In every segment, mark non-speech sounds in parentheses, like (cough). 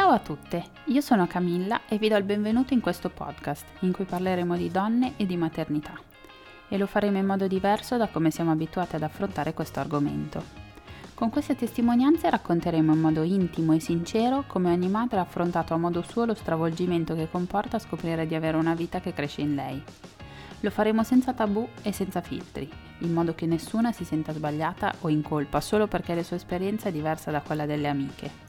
Ciao a tutte, io sono Camilla e vi do il benvenuto in questo podcast in cui parleremo di donne e di maternità. E lo faremo in modo diverso da come siamo abituati ad affrontare questo argomento. Con queste testimonianze racconteremo in modo intimo e sincero come ogni madre ha affrontato a modo suo lo stravolgimento che comporta scoprire di avere una vita che cresce in lei. Lo faremo senza tabù e senza filtri, in modo che nessuna si senta sbagliata o in colpa solo perché la sua esperienza è diversa da quella delle amiche.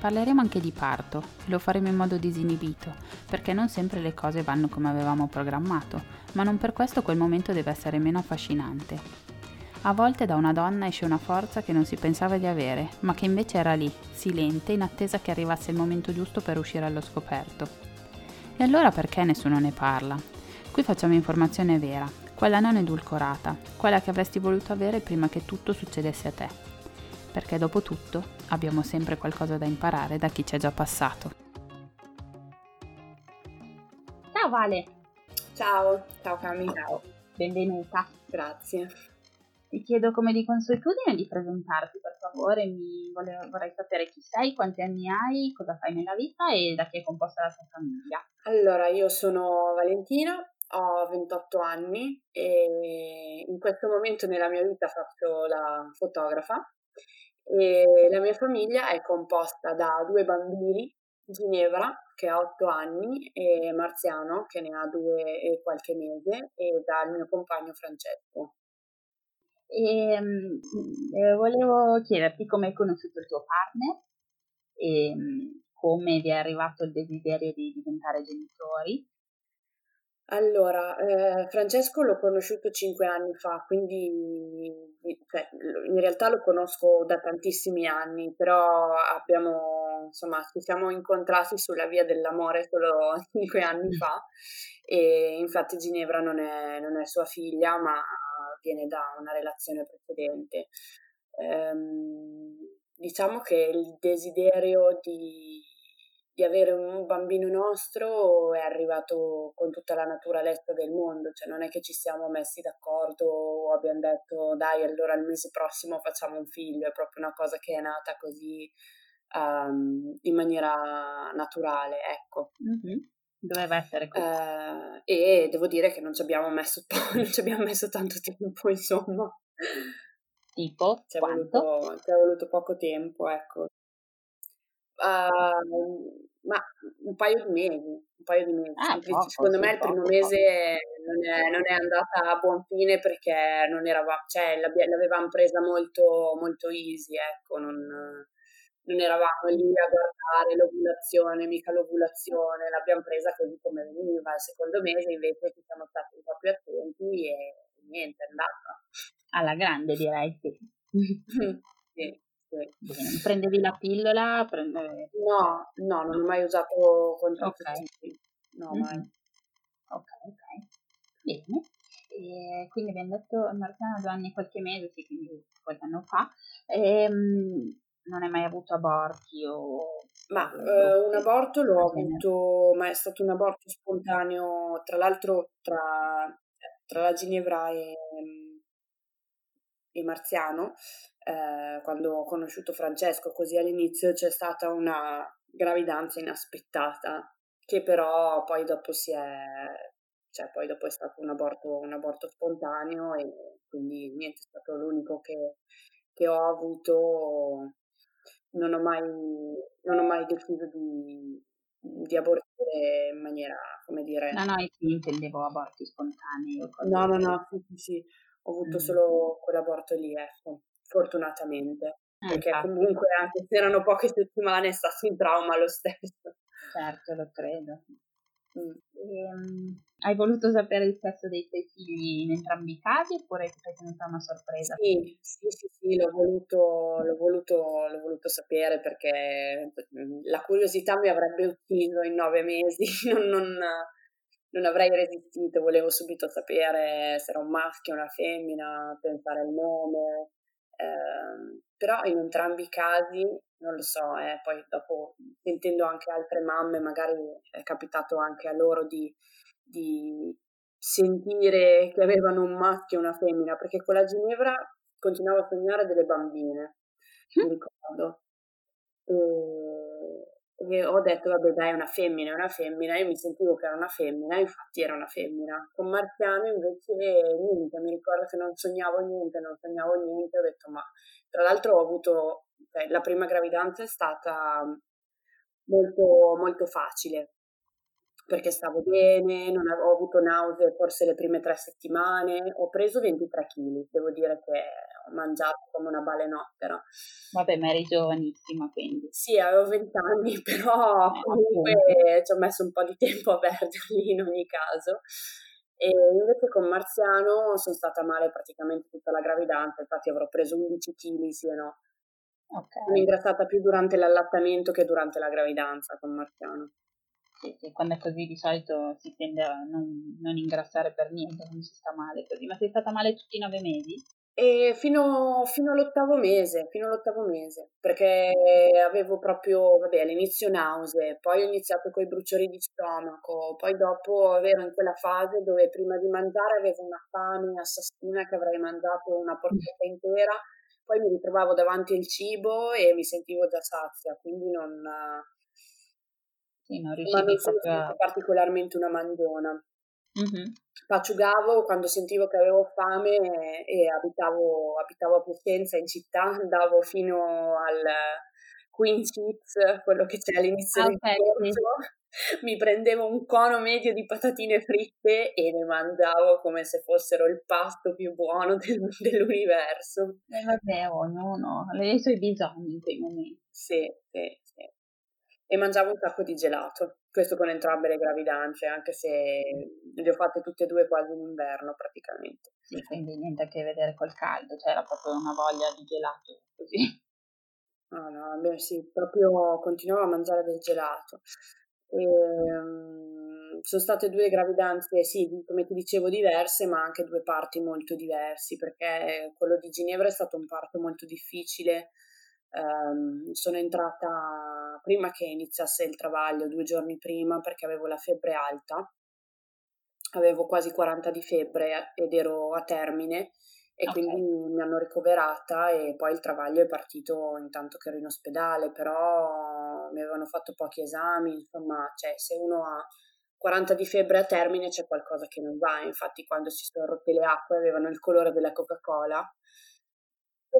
Parleremo anche di parto e lo faremo in modo disinibito, perché non sempre le cose vanno come avevamo programmato, ma non per questo quel momento deve essere meno affascinante. A volte da una donna esce una forza che non si pensava di avere, ma che invece era lì, silente, in attesa che arrivasse il momento giusto per uscire allo scoperto. E allora perché nessuno ne parla? Qui facciamo informazione vera, quella non edulcorata, quella che avresti voluto avere prima che tutto succedesse a te perché dopo tutto abbiamo sempre qualcosa da imparare da chi ci è già passato. Ciao Vale! Ciao, ciao Cami. Ciao, benvenuta. Grazie. Ti chiedo come di consuetudine di presentarti per favore, Mi volevo, vorrei sapere chi sei, quanti anni hai, cosa fai nella vita e da chi è composta la tua famiglia. Allora, io sono Valentina, ho 28 anni e in questo momento nella mia vita faccio la fotografa e la mia famiglia è composta da due bambini, Ginevra che ha 8 anni e Marziano che ne ha due e qualche mese e dal mio compagno Francesco. E, um, volevo chiederti come hai conosciuto il tuo partner e um, come vi è arrivato il desiderio di diventare genitori allora, eh, Francesco l'ho conosciuto cinque anni fa, quindi cioè, in realtà lo conosco da tantissimi anni, però abbiamo, insomma, ci siamo incontrati sulla via dell'amore solo (laughs) cinque anni fa e infatti Ginevra non è, non è sua figlia, ma viene da una relazione precedente. Ehm, diciamo che il desiderio di di avere un bambino nostro è arrivato con tutta la naturalezza del mondo, cioè non è che ci siamo messi d'accordo o abbiamo detto dai allora il mese prossimo facciamo un figlio, è proprio una cosa che è nata così um, in maniera naturale, ecco. Mm-hmm. Doveva essere così. Uh, e devo dire che non ci abbiamo messo, (laughs) non ci abbiamo messo tanto tempo, insomma. Tipo? Ci è, voluto, ci è voluto poco tempo, ecco. Uh, ma un paio di mesi, un paio di mesi. Ah, poco, Secondo me il primo poco, mese non è, non è, andata a buon fine perché non eravamo, cioè l'avevamo presa molto, molto easy, ecco, non, non eravamo lì a guardare l'ovulazione, mica l'ovulazione, l'abbiamo presa così come veniva. Il secondo mese invece ci siamo stati un po' più attenti e niente, è andata. Alla grande direi, sì. (laughs) sì. Prendevi la pillola? Prende... No, no, non ho mai usato contraccettivi. Okay. No, mm-hmm. mai. Ok, ok. Bene. E quindi abbiamo detto Martina due anni e qualche mese, sì, quindi qualche anno fa. E, um, non hai mai avuto aborti o... Ma eh, un aborto l'ho avuto, ma è stato un aborto spontaneo, tra l'altro tra, tra la Ginevra e, e Marziano, eh, quando ho conosciuto Francesco, così all'inizio c'è stata una gravidanza inaspettata, che però poi dopo si è, cioè poi dopo è stato un aborto, un aborto spontaneo e quindi niente, è stato l'unico che, che ho avuto, non ho mai, non ho mai deciso di, di abortire in maniera, come dire... No, no, io intendevo aborti spontanei. No, no, no, sì, sì, sì, ho avuto mm. solo quell'aborto lì, ecco fortunatamente, eh, perché infatti. comunque anche se erano poche settimane è stato un trauma lo (laughs) stesso. Certo, lo credo. Mm. E, um, hai voluto sapere il sesso dei tuoi figli in entrambi i casi oppure ti sei tenuta una sorpresa? Sì, sì, sì, sì l'ho, voluto, l'ho, voluto, l'ho voluto sapere perché mm, la curiosità mi avrebbe ucciso in nove mesi, (laughs) non, non, non avrei resistito, volevo subito sapere se era un maschio o una femmina, pensare al nome, eh, però in entrambi i casi, non lo so, eh, poi dopo sentendo anche altre mamme, magari è capitato anche a loro di, di sentire che avevano un maschio e una femmina, perché con la Ginevra continuavo a sognare delle bambine, mi ricordo. E, E ho detto, vabbè dai, è una femmina, è una femmina, io mi sentivo che era una femmina, infatti era una femmina. Con Marziano invece niente, mi ricordo che non sognavo niente, non sognavo niente, ho detto, ma tra l'altro ho avuto, cioè, la prima gravidanza è stata molto, molto facile, perché stavo bene, non avevo, ho avuto nausea forse le prime tre settimane, ho preso 23 kg, devo dire che ho mangiato come una balenottera. Vabbè, ma eri giovanissima quindi. Sì, avevo 20 anni, (laughs) però eh, comunque appunto. ci ho messo un po' di tempo a perderli in ogni caso. E invece con Marziano sono stata male praticamente tutta la gravidanza, infatti avrò preso 11 kg, sì e no. Okay. Sono ingrassata più durante l'allattamento che durante la gravidanza con Marziano. Sì, sì, quando è così di solito si tende a non, non ingrassare per niente, non si sta male così. Ma sei stata male tutti i nove mesi? E fino, fino all'ottavo mese, fino all'ottavo mese, perché avevo proprio, vabbè, all'inizio nausea, poi ho iniziato con i bruciori di stomaco, poi dopo ero in quella fase dove prima di mangiare avevo una fame assassina che avrei mangiato una porchetta intera, poi mi ritrovavo davanti al cibo e mi sentivo già sazia, quindi non, sì, non riuscivi non sono proprio... particolarmente una mangiona. Mm-hmm. Paciugavo quando sentivo che avevo fame e, e abitavo, abitavo, a Piacenza in città, andavo fino al Queen Cheats, quello che c'è all'inizio ah, del okay, corso, mi prendevo un cono medio di patatine fritte e ne mangiavo come se fossero il pasto più buono del, dell'universo. E eh, vabbè, ognuno ha i suoi bisogni in quei momenti. Sì, sì e mangiavo un sacco di gelato, questo con entrambe le gravidanze, anche se le ho fatte tutte e due quasi in inverno praticamente. Sì, quindi niente a che vedere col caldo, cioè proprio una voglia di gelato così. No, no, beh, sì, proprio continuavo a mangiare del gelato. E, um, sono state due gravidanze, sì, come ti dicevo, diverse, ma anche due parti molto diversi, perché quello di Ginevra è stato un parto molto difficile, Um, sono entrata prima che iniziasse il travaglio, due giorni prima, perché avevo la febbre alta, avevo quasi 40 di febbre ed ero a termine e okay. quindi mi hanno ricoverata e poi il travaglio è partito intanto che ero in ospedale, però mi avevano fatto pochi esami, insomma, cioè se uno ha 40 di febbre a termine c'è qualcosa che non va, infatti quando si sono rotte le acque avevano il colore della Coca-Cola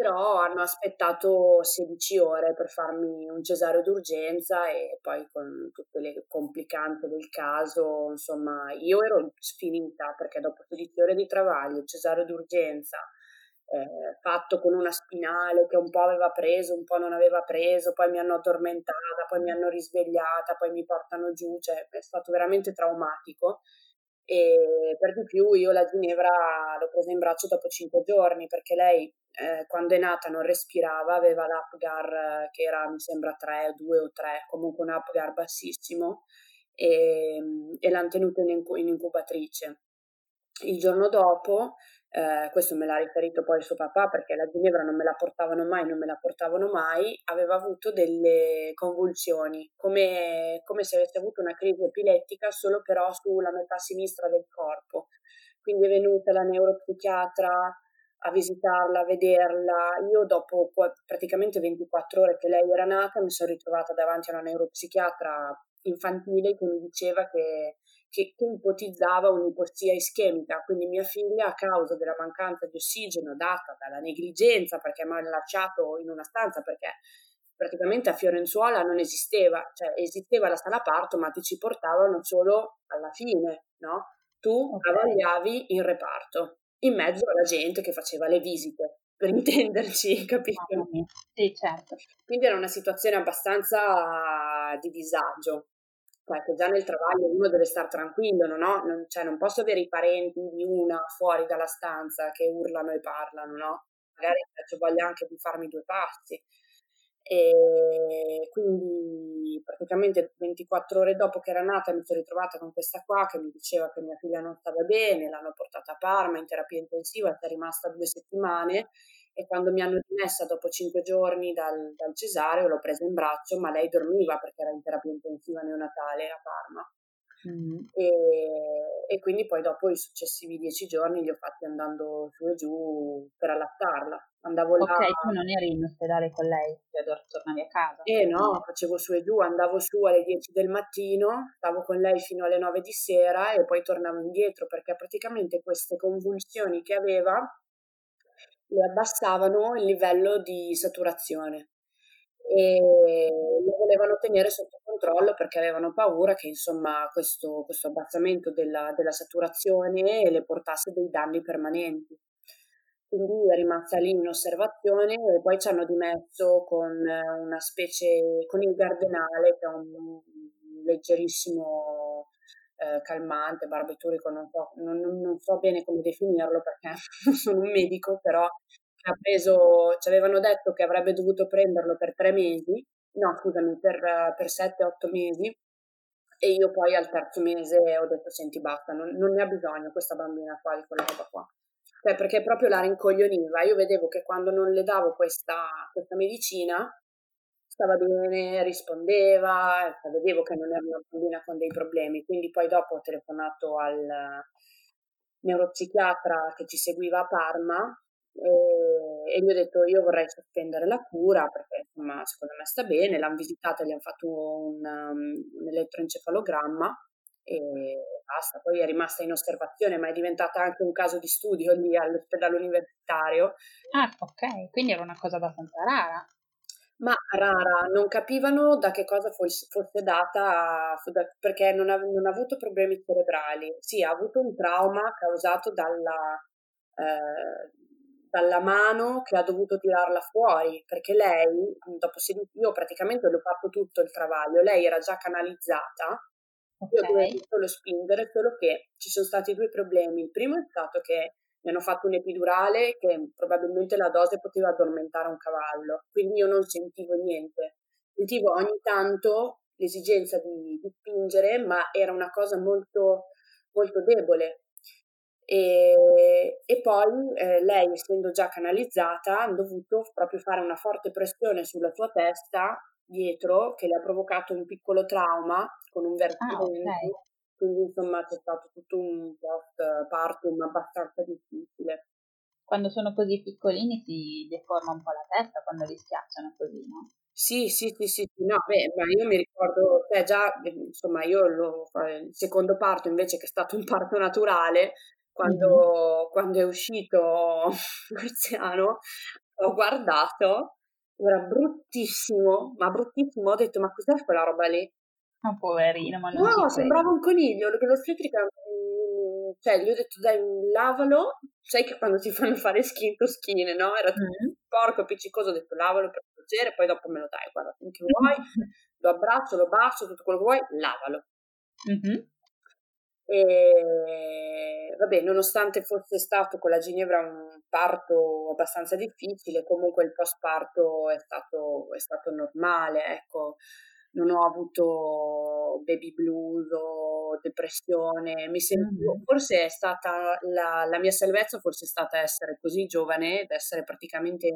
però hanno aspettato 16 ore per farmi un cesareo d'urgenza e poi con tutte le complicanze del caso, insomma, io ero sfinita perché dopo 16 ore di travaglio, cesareo d'urgenza, eh, fatto con una spinale che un po' aveva preso, un po' non aveva preso, poi mi hanno addormentata, poi mi hanno risvegliata, poi mi portano giù, cioè è stato veramente traumatico e per di più io la Ginevra l'ho presa in braccio dopo 5 giorni perché lei eh, quando è nata non respirava, aveva l'Apgar che era mi sembra 3, 2 o 3, comunque un Apgar bassissimo e, e l'hanno tenuta in, in incubatrice. Il giorno dopo eh, questo me l'ha riferito poi suo papà perché la Ginevra non me la portavano mai, non me la portavano mai, aveva avuto delle convulsioni, come, come se avesse avuto una crisi epilettica, solo però sulla metà sinistra del corpo. Quindi è venuta la neuropsichiatra a visitarla, a vederla. Io dopo praticamente 24 ore che lei era nata mi sono ritrovata davanti a una neuropsichiatra infantile che mi diceva che che, ipotizzava un'ipossia ischemica, quindi mia figlia a causa della mancanza di ossigeno data dalla negligenza perché mi hanno lasciato in una stanza perché praticamente a Fiorenzuola non esisteva, cioè esisteva la sala parto ma ti ci portavano solo alla fine, no? Tu travagliavi in reparto, in mezzo alla gente che faceva le visite, per (laughs) intenderci, capito? Sì, certo. Quindi era una situazione abbastanza di disagio ecco, già nel travaglio uno deve stare tranquillo, no? Non, cioè, non posso avere i parenti di una fuori dalla stanza che urlano e parlano, no? Magari ho voglia anche di farmi due passi. E quindi praticamente 24 ore dopo che era nata mi sono ritrovata con questa qua che mi diceva che mia figlia non stava bene, l'hanno portata a Parma in terapia intensiva, è rimasta due settimane e quando mi hanno rimessa dopo cinque giorni dal, dal cesareo l'ho presa in braccio, ma lei dormiva perché era in terapia intensiva neonatale a Parma. Mm. E, e, quindi poi dopo i successivi dieci giorni li ho fatti andando su e giù per allattarla. Andavo là... Ok, tu non eri in ospedale con lei, cioè tornavi a casa? Eh no, facevo su e giù, andavo su alle 10 del mattino, stavo con lei fino alle 9 di sera e poi tornavo indietro perché praticamente queste convulsioni che aveva le abbassavano il livello di saturazione e lo volevano tenere sotto controllo perché avevano paura che insomma questo, questo abbassamento della, della, saturazione le portasse dei danni permanenti. Quindi è rimasta lì in osservazione e poi ci hanno dimesso con una specie, con il gardenale che è un leggerissimo eh, calmante, barbiturico, non so, non, non so bene come definirlo perché (laughs) non sono un medico, però ha preso, ci avevano detto che avrebbe dovuto prenderlo per tre mesi, no scusami, per, per sette, otto mesi, e io poi al terzo mese ho detto senti basta, non, non ne ha bisogno questa bambina qua di quella roba qua. Cioè perché proprio la rincoglioniva, io vedevo che quando non le davo questa, questa medicina stava bene, rispondeva, vedevo che non era una bambina con dei problemi, quindi poi dopo ho telefonato al neuropsichiatra che ci seguiva a Parma e, e gli ho detto io vorrei sospendere la cura perché insomma secondo me sta bene, l'hanno visitata, gli hanno fatto un, um, un elettroencefalogramma e basta, poi è rimasta in osservazione ma è diventata anche un caso di studio lì all'ospedale universitario. Ah ok, quindi era una cosa abbastanza rara. Ma rara, non capivano da che cosa fosse, fosse data, perché non ha, non ha, avuto problemi cerebrali. Sì, ha avuto un trauma causato dalla, eh, dalla mano che ha dovuto tirarla fuori, perché lei, dopo 16, io praticamente ho fatto tutto il travaglio, lei era già canalizzata, okay. io dovevo solo spingere, solo che ci sono stati due problemi. Il primo è stato che mi hanno fatto un epidurale che probabilmente la dose poteva addormentare un cavallo, quindi io non sentivo niente. Sentivo ogni tanto l'esigenza di, di spingere, ma era una cosa molto, molto debole, e, e poi eh, lei, essendo già canalizzata, ha dovuto proprio fare una forte pressione sulla sua testa dietro che le ha provocato un piccolo trauma con un vertigine. Ah, okay. Quindi insomma c'è stato tutto un post-partum abbastanza difficile. Quando sono così piccolini si deforma un po' la testa quando li schiacciano così, no? Sì, sì, sì, sì, no, beh, ma io mi ricordo, cioè già, insomma, io lo, il secondo parto invece che è stato un parto naturale, quando, mm-hmm. quando è uscito (laughs) Marziano, ho guardato, era bruttissimo, ma bruttissimo, ho detto ma cos'è quella roba lì? Ma poverino, ma non No, sembrava un coniglio, perché l'ostetrica, mm, cioè gli ho detto dai, lavalo, sai che quando ti fanno fare skin to skin, no? Era mm-hmm. porco, appiccicoso, ho detto lavalo per piacere, poi dopo me lo dai, guarda, finché vuoi, (laughs) lo abbraccio, lo bacio, tutto quello che vuoi, lavalo. Mm-hmm. E vabbè, nonostante fosse stato con la Ginevra un parto abbastanza difficile, comunque il post parto è stato, è stato normale, ecco, non ho avuto baby blues o depressione, mi sentivo, mm-hmm. forse è stata la, la mia salvezza, forse è stata essere così giovane, ed essere praticamente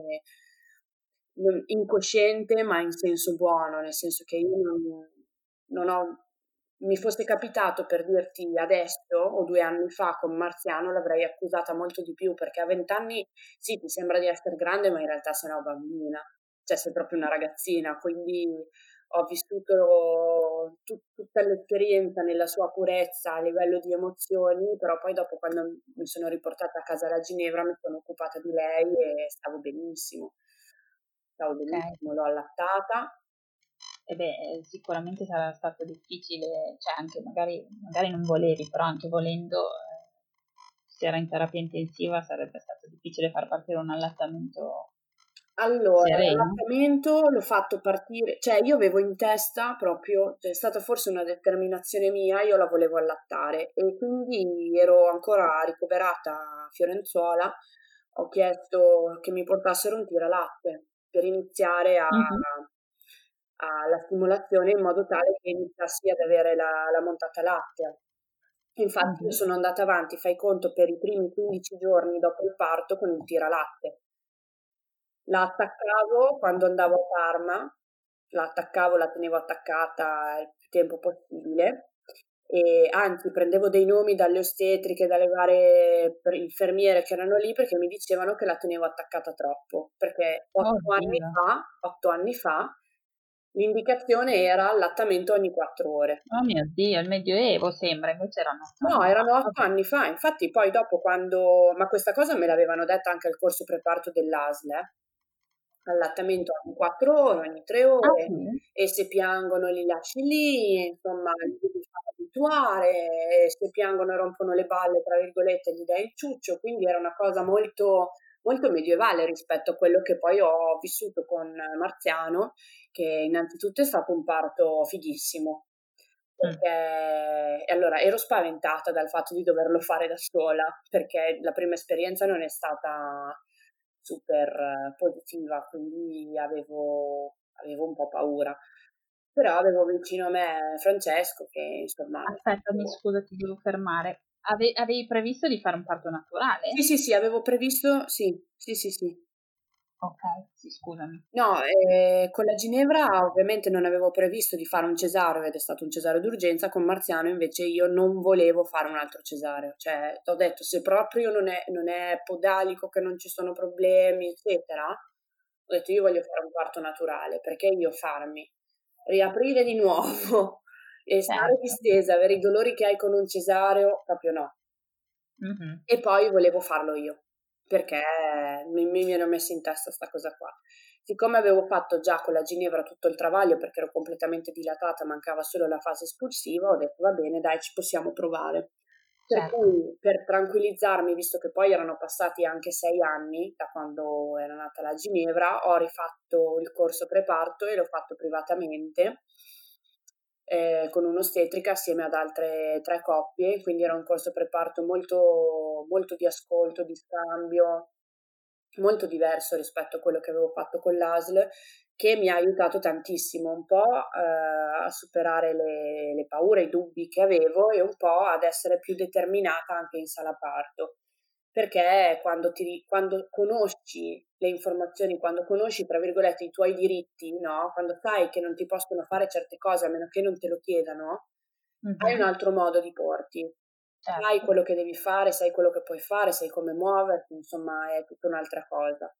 incosciente, ma in senso buono, nel senso che io non, non ho mi fosse capitato per dirti adesso o due anni fa con Marziano l'avrei accusata molto di più perché a vent'anni sì ti sembra di essere grande ma in realtà sei una bambina, cioè sei proprio una ragazzina, quindi ho vissuto tut- tutta l'esperienza nella sua purezza a livello di emozioni, però poi dopo quando mi sono riportata a casa da Ginevra mi sono occupata di lei e stavo benissimo, stavo benissimo, okay. l'ho allattata e beh, sicuramente sarà stato difficile, cioè anche magari, magari non volevi, però anche volendo, eh, se era in terapia intensiva sarebbe stato difficile far partire un allattamento. Allora, l'allattamento l'ho fatto partire, cioè io avevo in testa proprio, cioè è stata forse una determinazione mia, io la volevo allattare e quindi ero ancora ricoverata a Fiorenzuola, ho chiesto che mi portassero un latte per iniziare a, uh-huh alla stimolazione in modo tale che iniziassi ad avere la, la montata lattea. Infatti io sono andata avanti, fai conto, per i primi 15 giorni dopo il parto con il tiralatte. La attaccavo quando andavo a Parma, la attaccavo, la tenevo attaccata il più tempo possibile e anzi prendevo dei nomi dalle ostetriche, dalle varie infermiere che erano lì perché mi dicevano che la tenevo attaccata troppo, perché otto, oh, anni, fa, otto anni fa l'indicazione era allattamento ogni quattro ore. Oh mio Dio, il Medioevo sembra, invece erano otto No, erano otto anni fa, infatti poi dopo quando... ma questa cosa me l'avevano detta anche al corso preparto dell'ASL, eh? Allattamento ogni 4 ore, ogni 3 ore, ah, sì. e se piangono li lasci lì, insomma, li devi far abituare, se piangono e rompono le balle, tra virgolette, gli dai il ciuccio, quindi era una cosa molto, molto medievale rispetto a quello che poi ho vissuto con Marziano, che innanzitutto è stato un parto fighissimo. Mm. Perché, e allora ero spaventata dal fatto di doverlo fare da sola, perché la prima esperienza non è stata super eh, positiva, quindi avevo, avevo un po' paura. Però avevo vicino a me Francesco che insomma... Aspetta, mi scusa, ti devo fermare. Ave- avevi previsto di fare un parto naturale? Sì, sì, sì, avevo previsto, sì, sì, sì, sì. Ok, sì, scusami. No, eh, con la Ginevra ovviamente non avevo previsto di fare un cesareo ed è stato un cesareo d'urgenza, con Marziano invece io non volevo fare un altro cesareo, cioè ho detto se proprio non è, non è podalico, che non ci sono problemi, eccetera, ho detto io voglio fare un parto naturale, perché io farmi riaprire di nuovo (laughs) e stare certo. distesa, avere i dolori che hai con un cesareo, proprio no. Mm-hmm. E poi volevo farlo io perché mi, mi ero messa in testa questa cosa qua. Siccome avevo fatto già con la Ginevra tutto il travaglio perché ero completamente dilatata, mancava solo la fase espulsiva, ho detto va bene, dai, ci possiamo provare. Per certo. cui, per tranquillizzarmi, visto che poi erano passati anche sei anni da quando era nata la Ginevra, ho rifatto il corso preparto e l'ho fatto privatamente eh, con un'ostetrica assieme ad altre tre coppie, quindi era un corso preparto molto, molto di ascolto, di scambio, molto diverso rispetto a quello che avevo fatto con l'ASL, che mi ha aiutato tantissimo un po' eh, a superare le, le paure, i dubbi che avevo e un po' ad essere più determinata anche in sala parto perché quando, ti, quando conosci le informazioni, quando conosci, tra virgolette, i tuoi diritti, no? quando sai che non ti possono fare certe cose a meno che non te lo chiedano, mm-hmm. hai un altro modo di porti. Certo. Sai quello che devi fare, sai quello che puoi fare, sai come muoverti, insomma è tutta un'altra cosa.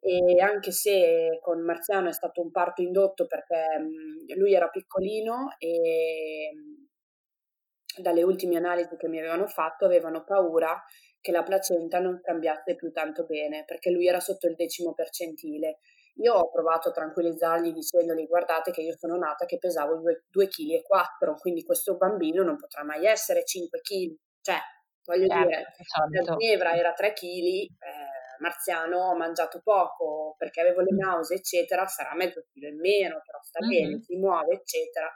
E anche se con Marziano è stato un parto indotto perché mh, lui era piccolino e mh, dalle ultime analisi che mi avevano fatto avevano paura che la placenta non cambiasse più tanto bene, perché lui era sotto il decimo percentile. Io ho provato a tranquillizzargli dicendogli guardate che io sono nata che pesavo 2,4 kg, quindi questo bambino non potrà mai essere 5 kg. Cioè, voglio certo, dire, la Ginevra era 3 kg, eh, Marziano ho mangiato poco perché avevo le mm. nausee, eccetera, sarà mezzo chilo in meno, però sta mm-hmm. bene, si muove, eccetera.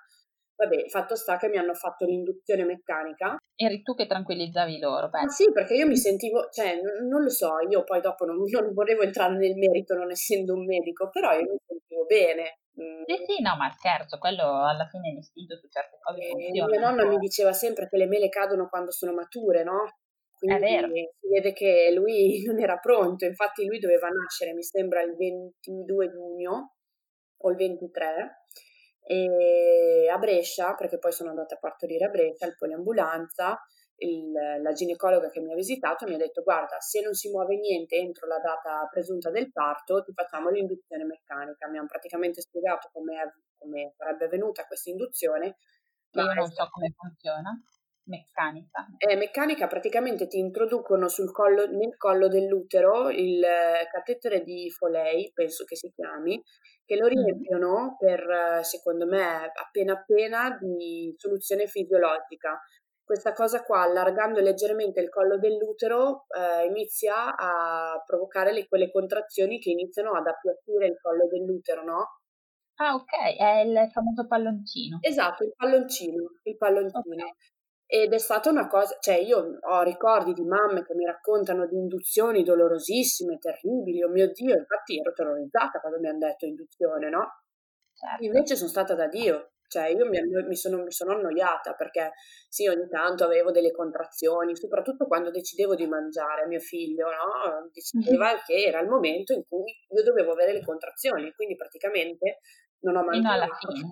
Vabbè, fatto sta che mi hanno fatto l'induzione meccanica. Eri tu che tranquillizzavi loro, beh. Ah, sì, perché io mi sentivo, cioè, non lo so, io poi dopo non, non volevo entrare nel merito non essendo un medico, però io mi sentivo bene. Mm. Sì, sì, no, ma scherzo, quello alla fine l'istinto su certe cose funziona. Mia nonna mi diceva sempre che le mele cadono quando sono mature, no? Quindi è vero. si vede che lui (laughs) non era pronto, infatti lui doveva nascere, mi sembra, il 22 giugno o il 23 e a Brescia, perché poi sono andata a partorire a Brescia, il poliambulanza, il, la ginecologa che mi ha visitato mi ha detto guarda se non si muove niente entro la data presunta del parto ti facciamo l'induzione meccanica. Mi hanno praticamente spiegato come, sarebbe venuta questa induzione. Ma io non so come funziona. Meccanica. Eh, meccanica praticamente ti introducono sul collo, nel collo dell'utero il catetere di Foley penso che si chiami che lo riempiono per, secondo me, appena appena di soluzione fisiologica. Questa cosa qua, allargando leggermente il collo dell'utero, eh, inizia a provocare le, quelle contrazioni che iniziano ad appiattire il collo dell'utero, no? Ah, ok, è il famoso palloncino. Esatto, il palloncino, il palloncino. Okay. Ed è stata una cosa, cioè io ho ricordi di mamme che mi raccontano di induzioni dolorosissime, terribili, oh mio Dio, infatti ero terrorizzata quando mi hanno detto induzione, no? Certo. Invece sono stata da Dio, cioè io mi, mi, sono, mi, sono, annoiata perché sì, ogni tanto avevo delle contrazioni, soprattutto quando decidevo di mangiare, mio figlio no? decideva mm-hmm. che era il momento in cui io dovevo avere le contrazioni, quindi praticamente non ho mangiato. Fino alla fine,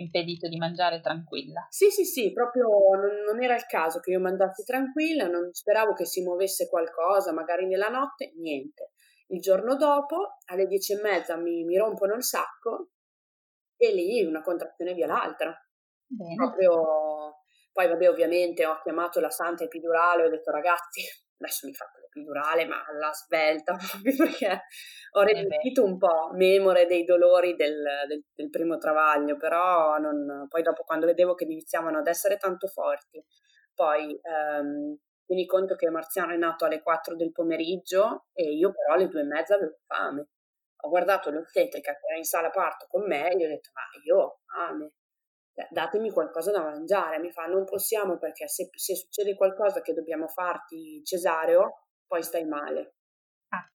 impedito di mangiare tranquilla. Sì, sì, sì, proprio non, non, era il caso che io mandassi tranquilla, non speravo che si muovesse qualcosa, magari nella notte, niente. Il giorno dopo, alle dieci e mezza, mi, mi rompono il sacco e lì una contrazione via l'altra. Bene. Proprio... Poi vabbè, ovviamente ho chiamato la santa epidurale, ho detto ragazzi, adesso mi fate l'epidurale, ma alla svelta, (laughs) proprio perché ho eh resistito un po', memore dei dolori del, del, del primo travaglio, però non, poi dopo quando vedevo che iniziavano ad essere tanto forti, poi ehm, tieni conto che Marziano è nato alle 4 del pomeriggio e io però alle 2 e mezza avevo fame. Ho guardato l'ostetrica che era in sala parto con me e gli ho detto ma io ho fame datemi qualcosa da mangiare. Mi fa, non possiamo perché se, se succede qualcosa che dobbiamo farti cesareo, poi stai male. Ah.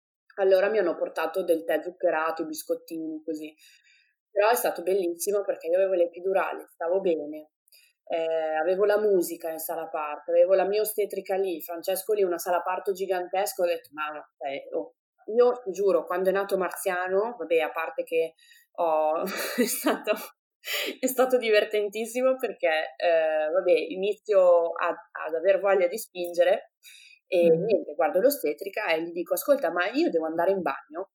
Allora mi hanno portato del tè zuccherato, i biscottini, così. Però è stato bellissimo perché io avevo l'epidurale, stavo bene, eh, avevo la musica in sala parto, avevo la mia ostetrica lì, Francesco lì, una sala parto gigantesca, ho detto, ma eh, oh. io giuro, quando è nato Marziano, vabbè, a parte che ho, (laughs) è stato è stato divertentissimo perché, eh, vabbè, inizio a, ad aver voglia di spingere e mm. niente, guardo l'ostetrica e gli dico, ascolta, ma io devo andare in bagno?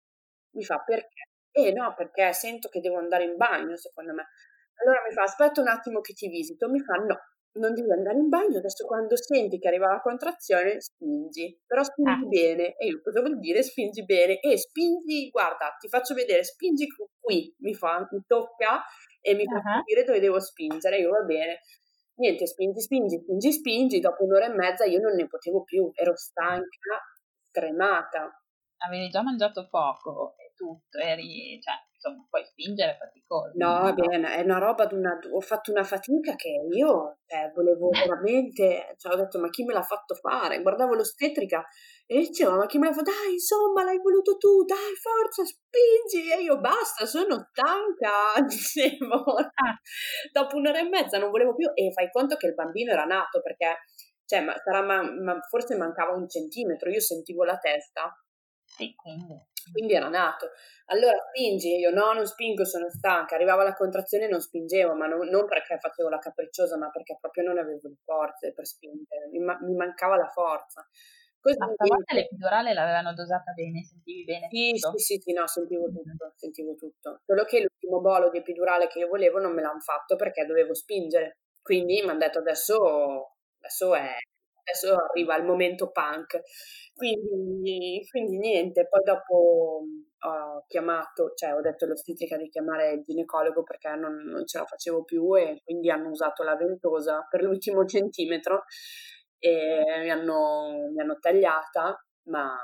Mi fa, perché? Eh no, perché sento che devo andare in bagno, secondo me. Allora mi fa, aspetta un attimo che ti visito. Mi fa, no, non devi andare in bagno, adesso quando senti che arriva la contrazione spingi, però spingi ah. bene. E io cosa vuol dire spingi bene? E spingi, guarda, ti faccio vedere, spingi qui, mi fa, mi tocca e mi fa uh-huh. capire dove devo spingere, io va bene. Niente, spingi, spingi, spingi, spingi, dopo un'ora e mezza io non ne potevo più, ero stanca, tremata. Avevi già mangiato poco e tutto, eri, cioè, insomma, poi spingere è faticoso. No, bene, è una roba, una, ho fatto una fatica che io cioè, volevo veramente, cioè, ho detto ma chi me l'ha fatto fare? Guardavo l'ostetrica e dicevo ma chi me l'ha fatto? Dai, insomma, l'hai voluto tu, dai, forza, spingi! E io basta, sono stanca, (laughs) dicevo. Ah. Dopo un'ora e mezza non volevo più e fai conto che il bambino era nato perché, cioè, ma, sarà, ma, ma forse mancava un centimetro, io sentivo la testa. Sì, quindi quindi era nato. Allora spingi, io no, non spingo, sono stanca. Arrivava la contrazione e non spingevo, ma non, non, perché facevo la capricciosa, ma perché proprio non avevo le forze per spingere, mi, mi mancava la forza. Così ma stavolta l'epidurale l'avevano dosata bene, sentivi bene? Sì, sì, sì, sì, no, sentivo tutto, sentivo tutto. Solo che l'ultimo bolo di epidurale che io volevo non me l'hanno fatto perché dovevo spingere. Quindi mi hanno detto adesso, adesso è adesso arriva il momento punk. Quindi, quindi niente, poi dopo ho chiamato, cioè ho detto all'ostetrica di chiamare il ginecologo perché non, non, ce la facevo più e quindi hanno usato la ventosa per l'ultimo centimetro e mi hanno, mi hanno tagliata, ma,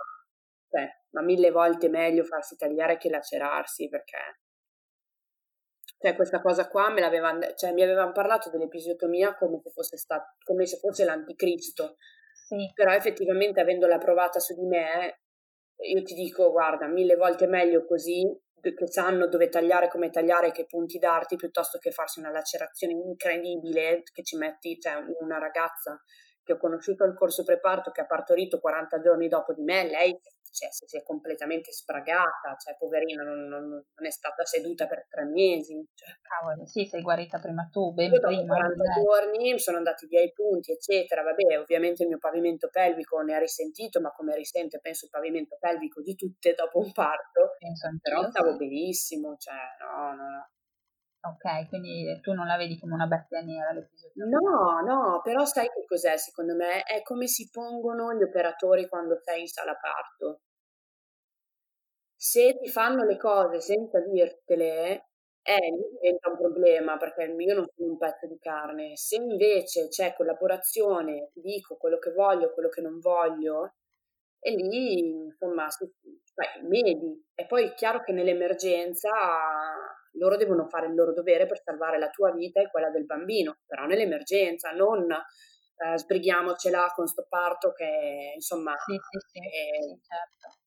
cioè, ma mille volte meglio farsi tagliare che lacerarsi perché cioè questa cosa qua me l'avevano, cioè mi avevano parlato dell'episiotomia come se fosse, stato, come se fosse l'anticristo, sì. però effettivamente avendola provata su di me, io ti dico guarda, mille volte meglio così, che sanno dove tagliare, come tagliare, che punti darti, piuttosto che farsi una lacerazione incredibile che ci metti, cioè una ragazza che ho conosciuto al corso preparto che ha partorito 40 giorni dopo di me, lei cioè, si è completamente sbragata, cioè poverina non, non, non, è stata seduta per tre mesi. Cioè. Cavolo, sì, sei guarita prima tu, ben Io prima. 40 giorni sono andati via i punti, eccetera, vabbè, ovviamente il mio pavimento pelvico ne ha risentito, ma come risente penso il pavimento pelvico di tutte dopo un parto, penso però stavo benissimo, cioè no, no, no. Ok, quindi tu non la vedi come una bestia nera l'episodio? No, no, però sai che cos'è secondo me? È come si pongono gli operatori quando sei in sala parto. Se ti fanno le cose senza dirtele, eh, diventa un problema perché io non sono un pezzo di carne. Se invece c'è collaborazione, ti dico quello che voglio, quello che non voglio, e lì insomma beh, medi. E poi è chiaro che nell'emergenza loro devono fare il loro dovere per salvare la tua vita e quella del bambino, però nell'emergenza, non eh, sbrighiamocela con sto parto che insomma... Sì, sì, sì, è... sì certo.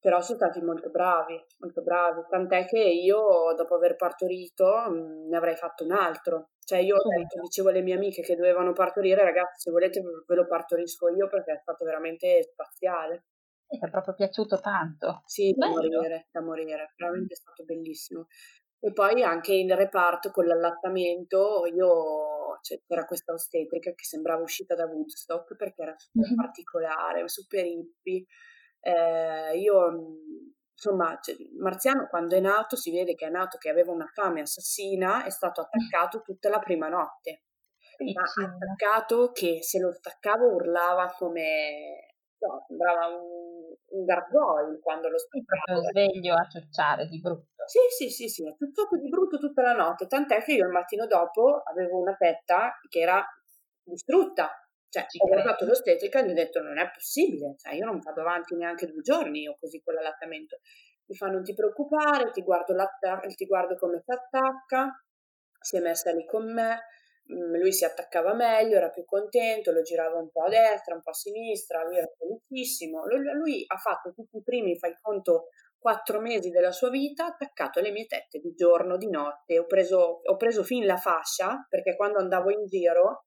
Però sono stati molto bravi, molto bravi, tant'è che io dopo aver partorito mh, mm, ne avrei fatto un altro. Cioè io detto, dicevo alle mie amiche che dovevano partorire, ragazzi se volete ve lo partorisco io perché è stato veramente spaziale. Mi è proprio piaciuto tanto. Sì, da morire, da morire, veramente è stato bellissimo. E poi anche in reparto con l'allattamento, io cioè, c'era questa ostetrica che sembrava uscita da Woodstock perché era super mm-hmm. particolare, super hippie. Eh, io insomma, cioè, Marziano quando è nato si vede che è nato che aveva una fame assassina, è stato attaccato tutta la prima notte. Ma attaccato che se lo staccavo urlava come, no, sembrava un, un gargoyle quando lo staccavo. sveglio a ciocciare di brutto. Sì, sì, sì, sì, è tutto di brutto tutta la notte, tant'è che io il mattino dopo avevo una petta che era distrutta, cioè, Ci ho guardato l'ostetrica e gli ho detto non è possibile, cioè, io non vado avanti neanche due giorni io così con l'allattamento. Mi fa non ti preoccupare, ti guardo, ti guardo come ti attacca, si è messa lì con me, lui si attaccava meglio, era più contento, lo girava un po' a destra, un po' a sinistra, lui era felicissimo. Lui ha fatto tutti i primi, fai conto, quattro mesi della sua vita attaccato alle mie tette di giorno, di notte. Ho preso, ho preso fin la fascia perché quando andavo in giro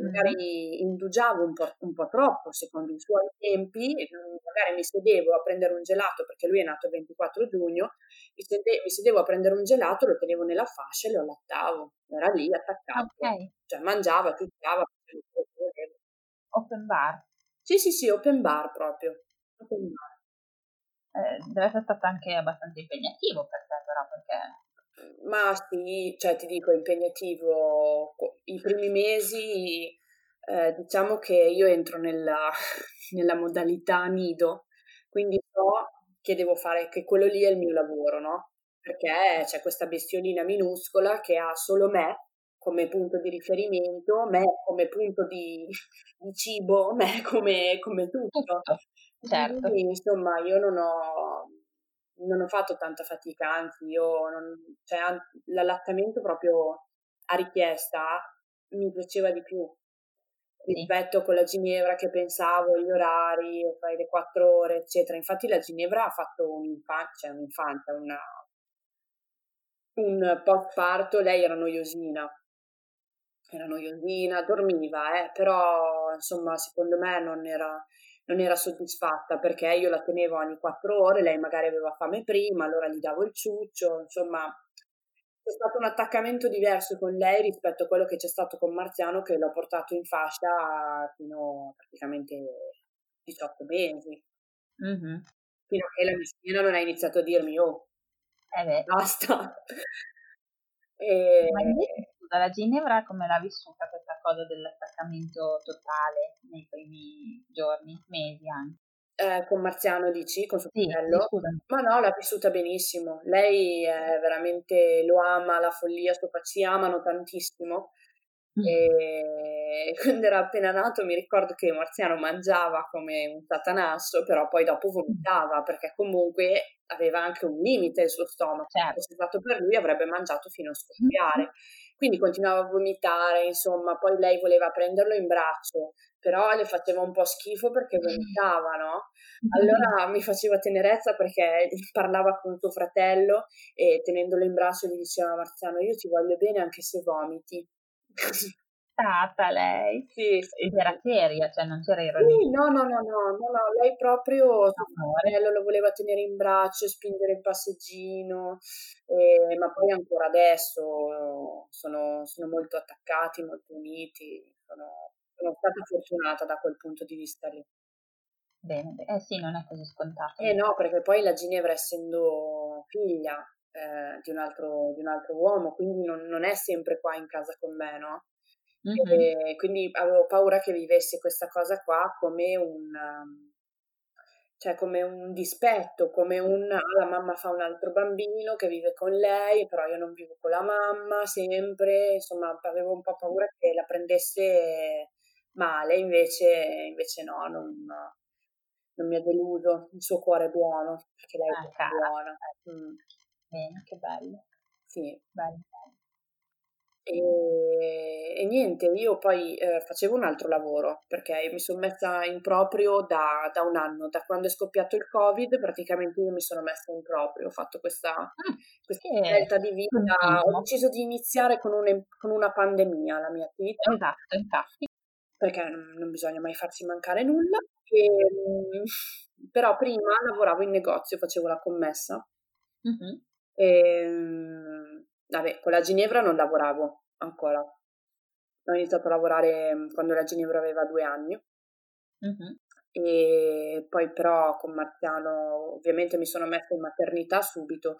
magari indugiavo un po', un po', troppo secondo i suoi tempi, magari mi sedevo a prendere un gelato perché lui è nato il 24 giugno, mi, sede, mi sedevo a prendere un gelato, lo tenevo nella fascia e lo allattavo, era lì attaccato, okay. cioè mangiava, tuttava. Open bar? Sì, sì, sì, open bar proprio. Open bar. Eh, deve essere stato anche abbastanza impegnativo per te però perché ma sì, cioè ti dico, impegnativo. I primi mesi, eh, diciamo che io entro nella, (laughs) nella modalità nido, quindi so che devo fare, che quello lì è il mio lavoro, no? Perché c'è questa bestiolina minuscola che ha solo me come punto di riferimento, me come punto di, (laughs) di cibo, me come, come tutto. Certo. Quindi, insomma, io non ho non ho fatto tanta fatica, anzi io non, cioè, l'allattamento proprio a richiesta mi piaceva di più rispetto con la Ginevra che pensavo gli orari, fai le quattro ore, eccetera. Infatti la Ginevra ha fatto un'infanzia, cioè un'infanzia, una, un post parto, lei era noiosina, era noiosina, dormiva, eh, però insomma secondo me non era, non era soddisfatta perché io la tenevo ogni quattro ore, lei magari aveva fame prima, allora gli davo il ciuccio, insomma c'è stato un attaccamento diverso con lei rispetto a quello che c'è stato con Marziano che l'ho portato in fascia fino a praticamente 18 mesi. Mm-hmm. Fino a che la mia non ha iniziato a dirmi oh, eh basta. e... Ma invece la Ginevra come l'ha vissuta cosa dell'attaccamento totale nei primi giorni, mesi anche? Eh, con Marziano dici, con suo sì, fratello? Ma no, l'ha vissuta benissimo. Lei è veramente lo ama, la follia, suo ci amano tantissimo. Mm. E (laughs) quando era appena nato mi ricordo che Marziano mangiava come un satanasso, però poi dopo vomitava perché comunque aveva anche un limite il suo stomaco. Certo. Se fosse stato per lui avrebbe mangiato fino a scoppiare. Quindi continuava a vomitare, insomma, poi lei voleva prenderlo in braccio, però le faceva un po' schifo perché vomitava, no? (laughs) Allora mi faceva tenerezza perché parlava con suo fratello e tenendolo in braccio gli diceva Marziano, io ti voglio bene anche se vomiti. (laughs) stata lei? Sì, sì. Era seria, cioè non c'era ironia. Sì, no, no, no, no, no, no, lei proprio fratello lo voleva tenere in braccio, spingere il passeggino, ma poi ancora adesso sono, sono, molto attaccati, molto uniti, sono, sono stata fortunata da quel punto di vista lì. Bene, eh sì, non è così scontato. Eh no, perché poi la Ginevra essendo figlia eh, di, un altro, di, un altro, uomo, quindi non, non, è sempre qua in casa con me, no? Mm-hmm. quindi avevo paura che vivesse questa cosa qua come un, cioè come un dispetto, come un ah, la mamma fa un altro bambino che vive con lei, però io non vivo con la mamma sempre, insomma avevo un po' paura che la prendesse male, invece, invece no, non, non mi ha deluso, il suo cuore è buono, perché lei ah, è buona. Mm. Bene, che bello. Sì. Bello. E, e niente, io poi eh, facevo un altro lavoro perché mi sono messa in proprio da, da, un anno, da quando è scoppiato il Covid, praticamente io mi sono messa in proprio, ho fatto questa, ah, questa scelta di vita, ho deciso di iniziare con, un, con, una pandemia la mia attività. Esatto, infatti. Perché non, non bisogna mai farsi mancare nulla. E, però prima lavoravo in negozio, facevo la commessa. Mm-hmm. E, vabbè, con la Ginevra non lavoravo ancora. Ho iniziato a lavorare mm, quando la Ginevra aveva due anni. Mm-hmm. E poi però con Marziano ovviamente mi sono messa in maternità subito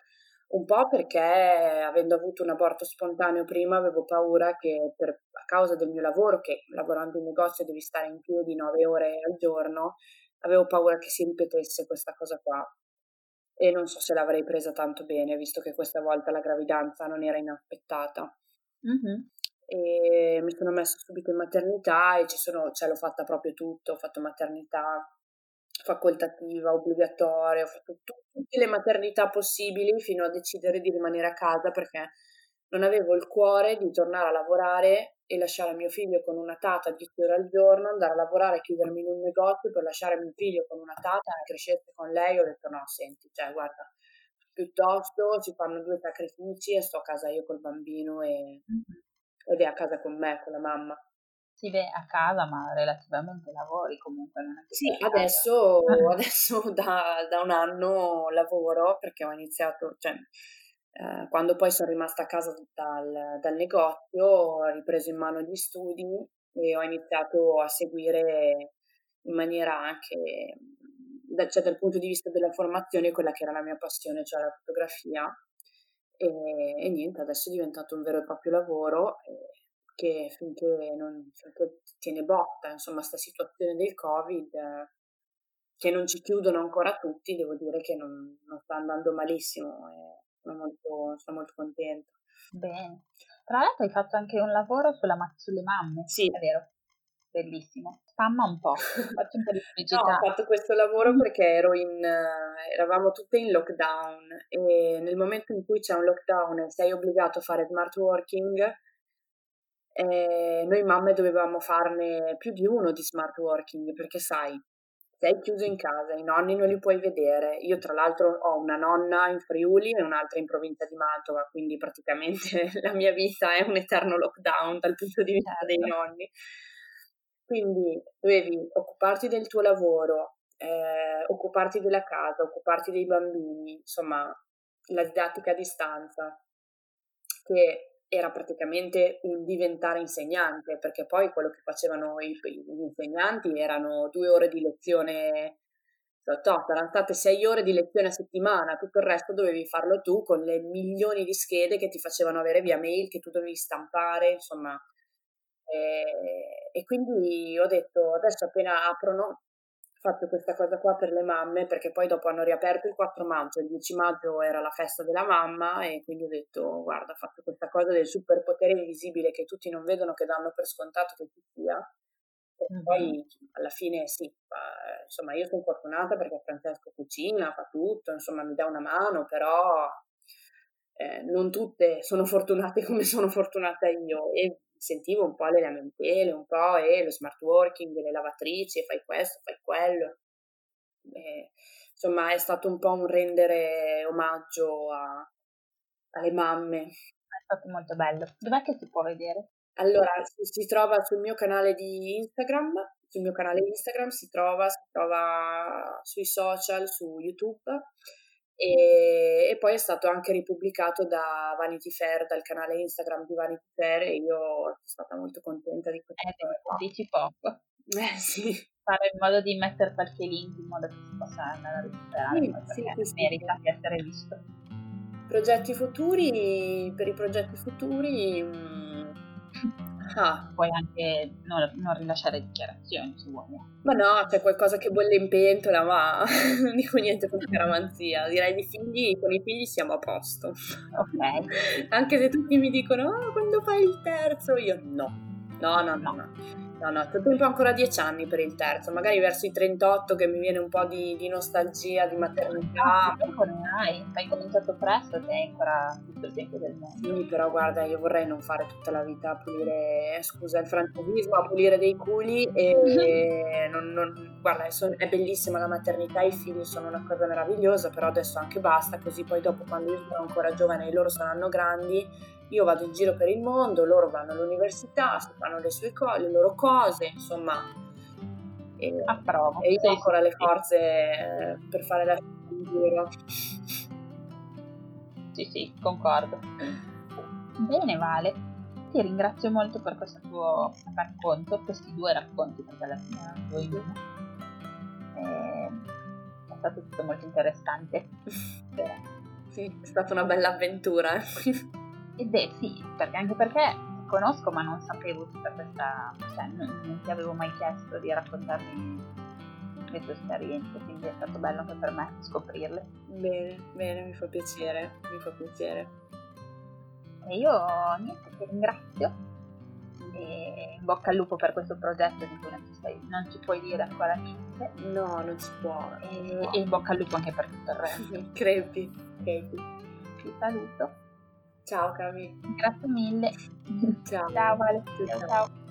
un po' perché avendo avuto un aborto spontaneo prima avevo paura che per, a causa del mio lavoro, che lavorando in negozio devi stare in piedi nove ore al giorno, avevo paura che si ripetesse questa cosa qua. E non so se l'avrei presa tanto bene, visto che questa volta la gravidanza non era inaspettata. Mm-hmm. E mi sono messa subito in maternità e ci sono, cioè l'ho fatta proprio tutto, ho fatto maternità facoltativa, obbligatoria, ho fatto tutte le maternità possibili fino a decidere di rimanere a casa perché non avevo il cuore di tornare a lavorare e lasciare mio figlio con una tata 10 ore al giorno, andare a lavorare e chiudermi in un negozio per lasciare mio figlio con una tata che crescesse con lei. Ho detto no, senti, cioè guarda, piuttosto si fanno due sacrifici e sto a casa io col bambino e, ed è a casa con me, con la mamma vive a casa, ma relativamente lavori comunque. Non è sì, adesso, (laughs) adesso da, da, un anno lavoro perché ho iniziato, cioè, eh, quando poi sono rimasta a casa dal, dal, negozio, ho ripreso in mano gli studi e ho iniziato a seguire in maniera anche, cioè dal punto di vista della formazione, quella che era la mia passione, cioè la fotografia. E, e niente, adesso è diventato un vero e proprio lavoro. E, che finché, non, finché tiene botta, insomma, questa situazione del Covid, che non ci chiudono ancora tutti, devo dire che non, non sta andando malissimo e sono molto, sono molto contenta. Bene. Tra l'altro hai fatto anche un lavoro sulla, sulle mamme, sì. è vero? Bellissimo. Spamma un po', faccio un po' di (laughs) pubblicità. no, ho fatto questo lavoro perché ero in, eravamo tutte in lockdown e nel momento in cui c'è un lockdown e sei obbligato a fare smart working, e noi mamme dovevamo farne più di uno di smart working perché sai, sei chiuso in casa, i nonni non li puoi vedere. Io tra l'altro ho una nonna in Friuli e un'altra in provincia di Mantova, quindi praticamente (laughs) la mia vita è un eterno lockdown dal punto di vista dei certo. nonni. Quindi dovevi occuparti del tuo lavoro, eh, occuparti della casa, occuparti dei bambini, insomma, la didattica a distanza, che era praticamente un diventare insegnante, perché poi quello che facevano gli insegnanti erano due ore di lezione, so, erano state sei ore di lezione a settimana, tutto il resto dovevi farlo tu con le milioni di schede che ti facevano avere via mail, che tu dovevi stampare, insomma. E, e quindi ho detto, adesso appena aprono, fatto questa cosa qua per le mamme perché poi dopo hanno riaperto il 4 maggio, il 10 maggio era la festa della mamma e quindi ho detto guarda ho fatto questa cosa del superpotere invisibile che tutti non vedono che danno per scontato che ci sia e mm-hmm. poi alla fine sì, ma, insomma io sono fortunata perché Francesco cucina, fa tutto, insomma mi dà una mano però eh, non tutte sono fortunate come sono fortunata io e sentivo un po' le lamentele, un po' eh, lo smart working, le lavatrici, fai questo, fai quello. E, insomma, è stato un po' un rendere omaggio a, alle mamme. È stato molto bello. Dov'è che si può vedere? Allora, si, si trova sul mio canale di Instagram, sul mio canale Instagram si trova, si trova sui social, su YouTube e, e, poi è stato anche ripubblicato da Vanity Fair, dal canale Instagram di Vanity Fair e io sono stata molto contenta di questo. Eh, dici pop. Eh sì. Fare in modo di mettere qualche link in modo che si possa andare a recuperare sì, sì, sì, merita di essere visto. Progetti futuri, per i progetti futuri... Mh, mm, Ah. Puoi anche non, non, rilasciare dichiarazioni se vuoi. Ma no, c'è qualcosa che bolle in pentola, ma (laughs) non dico niente con scaramanzia. Direi di figli, con i figli siamo a posto. Ok. Anche se tutti mi dicono, oh, quando fai il terzo? Io no. No, no, no, no. No, no, c'è tempo ancora dieci anni per il terzo, magari verso i 38 che mi viene un po' di, di nostalgia, di maternità. No, ancora non hai, hai cominciato presto e hai ancora tutto il tempo del mondo. Sì, però guarda, io vorrei non fare tutta la vita a pulire, scusa il francesismo, a pulire dei culi e (laughs) non, non, guarda, è bellissima la maternità, i figli sono una cosa meravigliosa, però adesso anche basta, così poi dopo quando io sono ancora giovane e loro saranno grandi io vado in giro per il mondo, loro vanno all'università, si fanno le, sue co- le loro cose, insomma. E, Approvo. E io ho ancora le forze eh, per fare la in giro. Sì, sì, concordo. Bene Vale, ti ringrazio molto per questo tuo racconto, questi due racconti perché alla fine erano due in uno. È stato tutto molto interessante. (laughs) sì, è stata una bella avventura. Ed beh sì, perché anche perché conosco ma non sapevo tutta questa, cioè non, non ti avevo mai chiesto di raccontarmi le tue esperienze, quindi è stato bello anche per me scoprirle. Bene, bene, mi fa piacere, mi fa piacere. E io niente, ti ringrazio e in bocca al lupo per questo progetto di cui non ci, sei, non ci puoi dire ancora niente. No, non si può. E, e in bocca al lupo anche per tutto il resto. (laughs) crepi, crepi. Ti saluto. Ciao Cami. Grazie mille. Ciao. Ciao Vale. ciao. ciao.